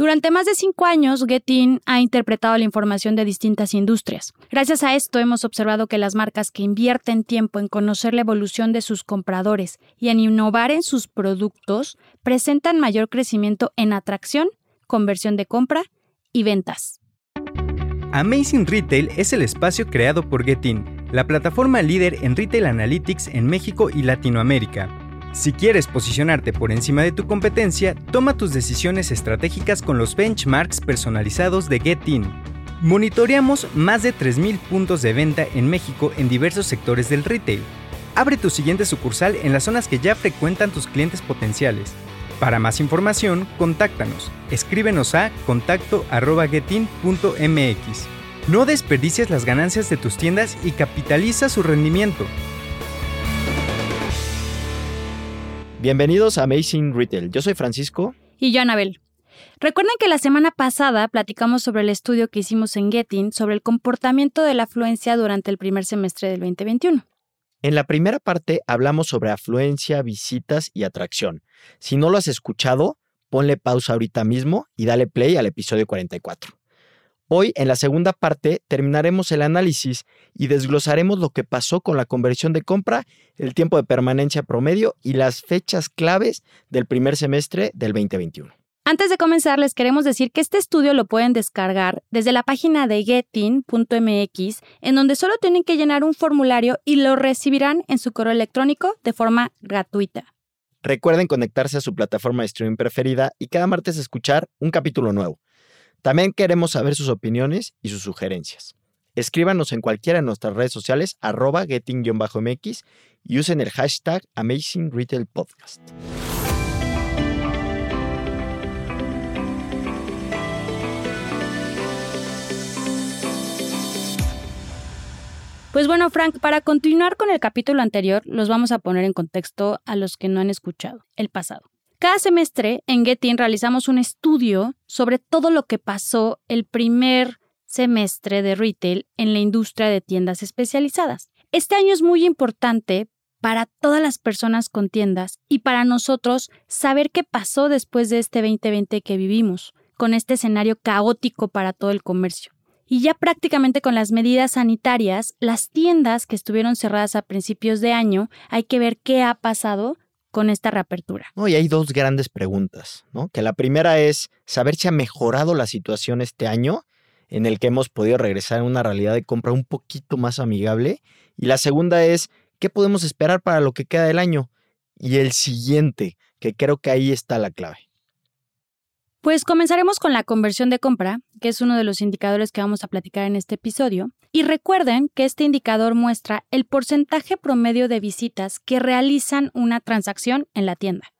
Durante más de cinco años, Getin ha interpretado la información de distintas industrias. Gracias a esto hemos observado que las marcas que invierten tiempo en conocer la evolución de sus compradores y en innovar en sus productos presentan mayor crecimiento en atracción, conversión de compra y ventas. Amazing Retail es el espacio creado por Getin, la plataforma líder en Retail Analytics en México y Latinoamérica si quieres posicionarte por encima de tu competencia, toma tus decisiones estratégicas con los benchmarks personalizados de GetIn. Monitoreamos más de 3.000 puntos de venta en México en diversos sectores del retail. Abre tu siguiente sucursal en las zonas que ya frecuentan tus clientes potenciales. Para más información, contáctanos. Escríbenos a contacto.getin.mx. No desperdicies las ganancias de tus tiendas y capitaliza su rendimiento. Bienvenidos a Amazing Retail. Yo soy Francisco. Y yo, Anabel. Recuerden que la semana pasada platicamos sobre el estudio que hicimos en Getting sobre el comportamiento de la afluencia durante el primer semestre del 2021. En la primera parte hablamos sobre afluencia, visitas y atracción. Si no lo has escuchado, ponle pausa ahorita mismo y dale play al episodio 44. Hoy, en la segunda parte, terminaremos el análisis y desglosaremos lo que pasó con la conversión de compra, el tiempo de permanencia promedio y las fechas claves del primer semestre del 2021. Antes de comenzar, les queremos decir que este estudio lo pueden descargar desde la página de getin.mx, en donde solo tienen que llenar un formulario y lo recibirán en su correo electrónico de forma gratuita. Recuerden conectarse a su plataforma de streaming preferida y cada martes escuchar un capítulo nuevo. También queremos saber sus opiniones y sus sugerencias. Escríbanos en cualquiera de nuestras redes sociales, arroba getting-mx y usen el hashtag Amazing Retail Podcast. Pues bueno, Frank, para continuar con el capítulo anterior, los vamos a poner en contexto a los que no han escuchado el pasado. Cada semestre en Getin realizamos un estudio sobre todo lo que pasó el primer semestre de retail en la industria de tiendas especializadas. Este año es muy importante para todas las personas con tiendas y para nosotros saber qué pasó después de este 2020 que vivimos, con este escenario caótico para todo el comercio. Y ya prácticamente con las medidas sanitarias, las tiendas que estuvieron cerradas a principios de año, hay que ver qué ha pasado con esta reapertura? Y hay dos grandes preguntas, ¿no? Que la primera es saber si ha mejorado la situación este año en el que hemos podido regresar a una realidad de compra un poquito más amigable. Y la segunda es, ¿qué podemos esperar para lo que queda del año? Y el siguiente, que creo que ahí está la clave. Pues comenzaremos con la conversión de compra, que es uno de los indicadores que vamos a platicar en este episodio. Y recuerden que este indicador muestra el porcentaje promedio de visitas que realizan una transacción en la tienda.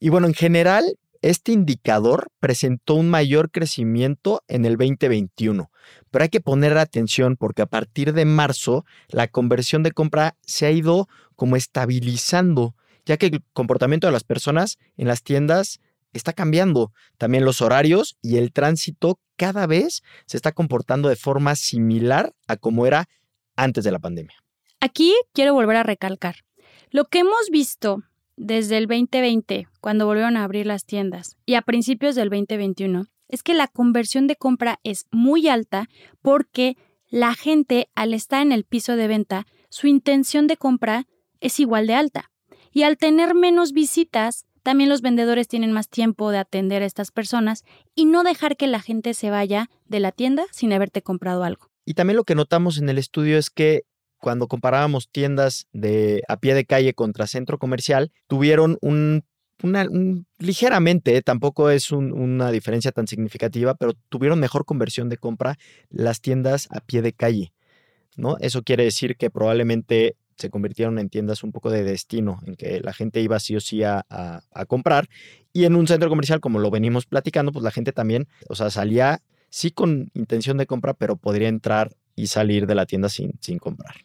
Y bueno, en general, este indicador presentó un mayor crecimiento en el 2021, pero hay que poner atención porque a partir de marzo la conversión de compra se ha ido como estabilizando, ya que el comportamiento de las personas en las tiendas está cambiando. También los horarios y el tránsito cada vez se está comportando de forma similar a como era antes de la pandemia. Aquí quiero volver a recalcar. Lo que hemos visto desde el 2020, cuando volvieron a abrir las tiendas, y a principios del 2021, es que la conversión de compra es muy alta porque la gente, al estar en el piso de venta, su intención de compra es igual de alta. Y al tener menos visitas, también los vendedores tienen más tiempo de atender a estas personas y no dejar que la gente se vaya de la tienda sin haberte comprado algo. Y también lo que notamos en el estudio es que cuando comparábamos tiendas de a pie de calle contra centro comercial, tuvieron un, ligeramente, tampoco es una diferencia tan significativa, pero tuvieron mejor conversión de compra las tiendas a pie de calle. ¿no? Eso quiere decir que probablemente se convirtieron en tiendas un poco de destino, en que la gente iba sí o sí a, comprar. Y en un centro comercial, como lo venimos platicando, pues la gente también, o sea, salía sí con intención de compra, pero podría entrar y salir de la tienda sin, sin comprar.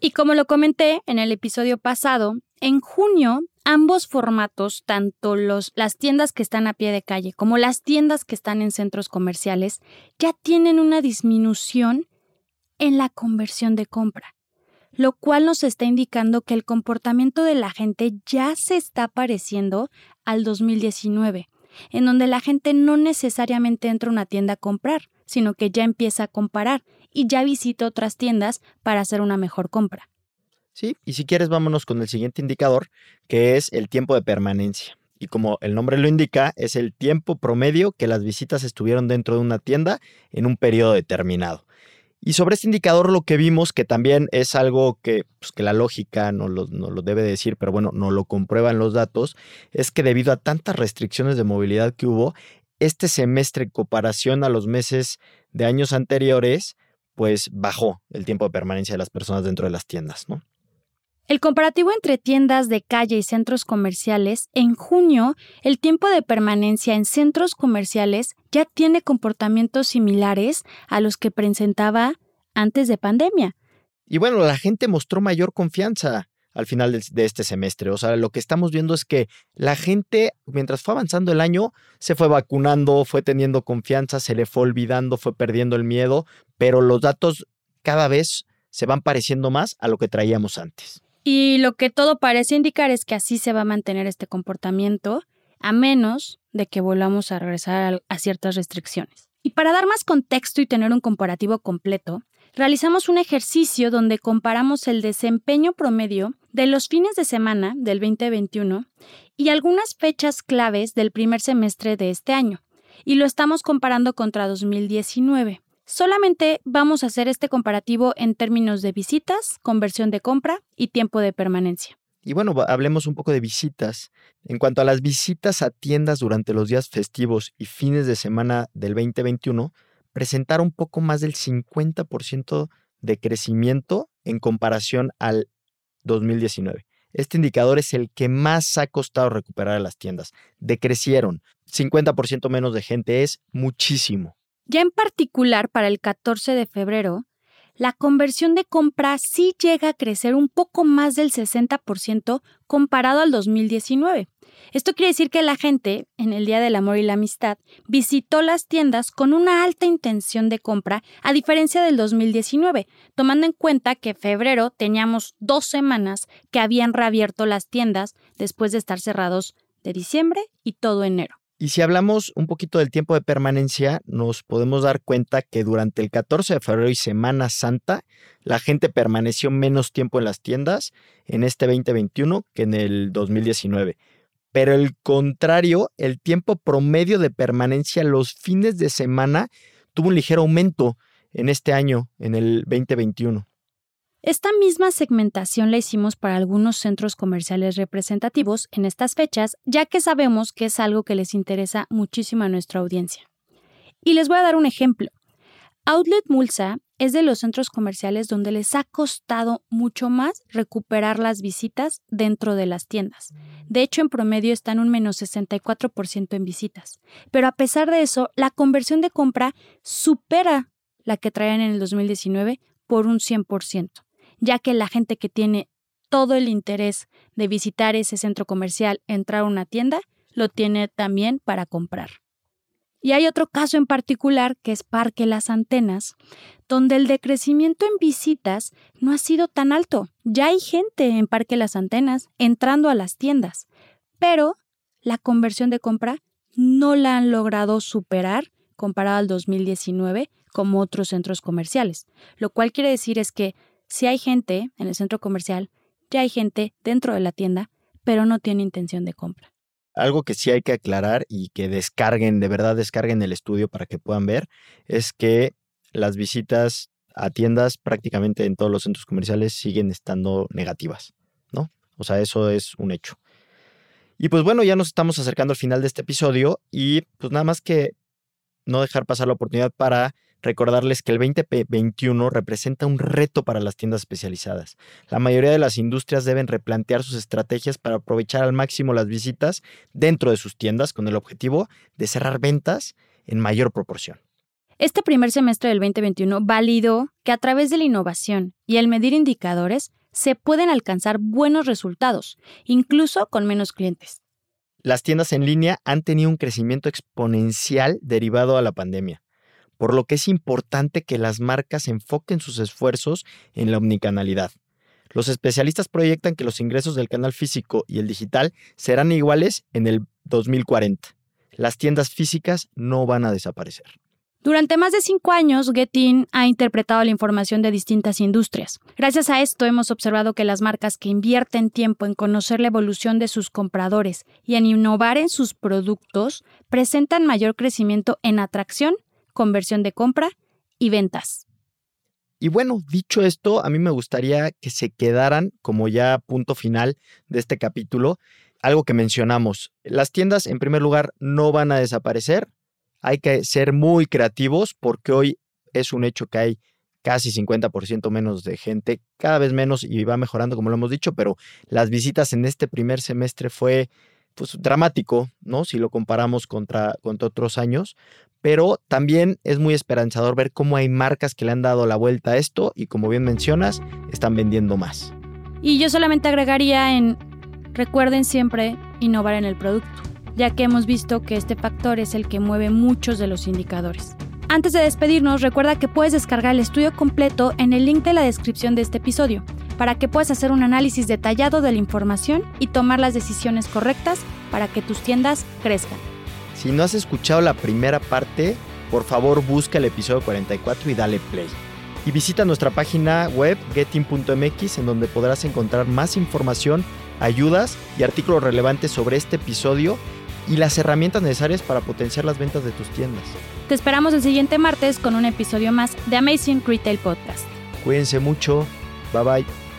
Y como lo comenté en el episodio pasado, en junio ambos formatos, tanto los, las tiendas que están a pie de calle como las tiendas que están en centros comerciales, ya tienen una disminución en la conversión de compra lo cual nos está indicando que el comportamiento de la gente ya se está pareciendo al 2019. en donde la gente no necesariamente entra a una tienda a comprar, sino que ya empieza a comparar y ya visita otras tiendas para hacer una mejor compra. Sí, y si quieres vámonos con el siguiente indicador, que es el tiempo de permanencia. Y como el nombre lo indica, es el tiempo promedio que las visitas estuvieron dentro de una tienda en un periodo determinado. Y sobre este indicador lo que vimos, que también es algo que, pues, que la lógica no lo, no lo, debe decir, pero bueno, no lo comprueban los datos, es que debido a tantas restricciones de movilidad que hubo, este semestre en comparación a los meses de años anteriores, pues bajó el tiempo de permanencia de las personas dentro de las tiendas, ¿no? El comparativo entre tiendas de calle y centros comerciales, en junio, el tiempo de permanencia en centros comerciales ya tiene comportamientos similares a los que presentaba antes de pandemia. Y bueno, la gente mostró mayor confianza al final de, este semestre. O sea, lo que estamos viendo es que la gente, mientras fue avanzando el año, se fue vacunando, fue teniendo confianza, se le fue olvidando, fue perdiendo el miedo, pero los datos cada vez se van pareciendo más a lo que traíamos antes. Y lo que todo parece indicar es que así se va a mantener este comportamiento, a menos de que volvamos a regresar a, ciertas restricciones. Y para dar más contexto y tener un comparativo completo, realizamos un ejercicio donde comparamos el desempeño promedio de los fines de semana del 2021 y algunas fechas claves del primer semestre de este año, y lo estamos comparando contra 2019. Solamente vamos a hacer este comparativo en términos de visitas, conversión de compra y tiempo de permanencia. Y bueno, hablemos un poco de visitas. En cuanto a las visitas a tiendas durante los días festivos y fines de semana del 2021, presentaron un poco más del 50% de crecimiento en comparación al 2019. Este indicador es el que más ha costado recuperar a las tiendas. Decrecieron. 50% menos de gente es muchísimo. Ya en particular para el 14 de febrero, la conversión de compra sí llega a crecer un poco más del 60% comparado al 2019. Esto quiere decir que la gente, en el Día del Amor y la Amistad, visitó las tiendas con una alta intención de compra, a diferencia del 2019, tomando en cuenta que febrero teníamos dos semanas que habían reabierto las tiendas después de estar cerrados de diciembre y todo enero. Y si hablamos un poquito del tiempo de permanencia, nos podemos dar cuenta que durante el 14 de febrero y Semana Santa, la gente permaneció menos tiempo en las tiendas en este 2021 que en el 2019. Pero el contrario, el tiempo promedio de permanencia los fines de semana tuvo un ligero aumento en este año, en el 2021. Esta misma segmentación la hicimos para algunos centros comerciales representativos en estas fechas, ya que sabemos que es algo que les interesa muchísimo a nuestra audiencia. Y les voy a dar un ejemplo. Outlet Mulsa es de los centros comerciales donde les ha costado mucho más recuperar las visitas dentro de las tiendas. De hecho, en promedio están un menos 64% en visitas. Pero a pesar de eso, la conversión de compra supera la que traían en el 2019 por un 100% ya que la gente que tiene todo el interés de visitar ese centro comercial, entrar a una tienda, lo tiene también para comprar. Y hay otro caso en particular que es Parque Las Antenas, donde el decrecimiento en visitas no ha sido tan alto. Ya hay gente en Parque Las Antenas entrando a las tiendas, pero la conversión de compra no la han logrado superar comparado al 2019 como otros centros comerciales, lo cual quiere decir es que si hay gente en el centro comercial, ya hay gente dentro de la tienda, pero no tiene intención de compra. Algo que sí hay que aclarar y que descarguen, de verdad descarguen el estudio para que puedan ver, es que las visitas a tiendas prácticamente en todos los centros comerciales siguen estando negativas, ¿no? O sea, eso es un hecho. Y pues bueno, ya nos estamos acercando al final de este episodio y pues nada más que no dejar pasar la oportunidad para recordarles que el 2021 representa un reto para las tiendas especializadas. La mayoría de las industrias deben replantear sus estrategias para aprovechar al máximo las visitas dentro de sus tiendas con el objetivo de cerrar ventas en mayor proporción. Este primer semestre del 2021 validó que a través de la innovación y el medir indicadores se pueden alcanzar buenos resultados, incluso con menos clientes. Las tiendas en línea han tenido un crecimiento exponencial derivado a la pandemia por lo que es importante que las marcas enfoquen sus esfuerzos en la omnicanalidad. Los especialistas proyectan que los ingresos del canal físico y el digital serán iguales en el 2040. las tiendas físicas no van a desaparecer. Durante más de cinco años, Getin ha interpretado la información de distintas industrias. Gracias a esto hemos observado que las marcas que invierten tiempo en conocer la evolución de sus compradores y en innovar en sus productos presentan mayor crecimiento en atracción, conversión de compra y ventas. Y bueno, dicho esto, a mí me gustaría que se quedaran como ya punto final de este capítulo, algo que mencionamos. Las tiendas, en primer lugar, no van a desaparecer, hay que ser muy creativos porque hoy es un hecho que hay casi 50% menos de gente, cada vez menos y va mejorando como lo hemos dicho, pero las visitas en este primer semestre fue pues dramático, ¿no? Si lo comparamos contra, contra otros años, pero también es muy esperanzador ver cómo hay marcas que le han dado la vuelta a esto y como bien mencionas, están vendiendo más. Y yo solamente agregaría en recuerden siempre innovar en el producto ya que hemos visto que este factor es el que mueve muchos de los indicadores. Antes de despedirnos, recuerda que puedes descargar el estudio completo en el link de la descripción de este episodio, para que puedas hacer un análisis detallado de la información y tomar las decisiones correctas para que tus tiendas crezcan. Si no has escuchado la primera parte, por favor busca el episodio 44 y dale play. Y visita nuestra página web getting.mx en donde podrás encontrar más información, ayudas y artículos relevantes sobre este episodio y las herramientas necesarias para potenciar las ventas de tus tiendas. Te esperamos el siguiente martes con un episodio más de Amazing Retail Podcast. Cuídense mucho. Bye bye.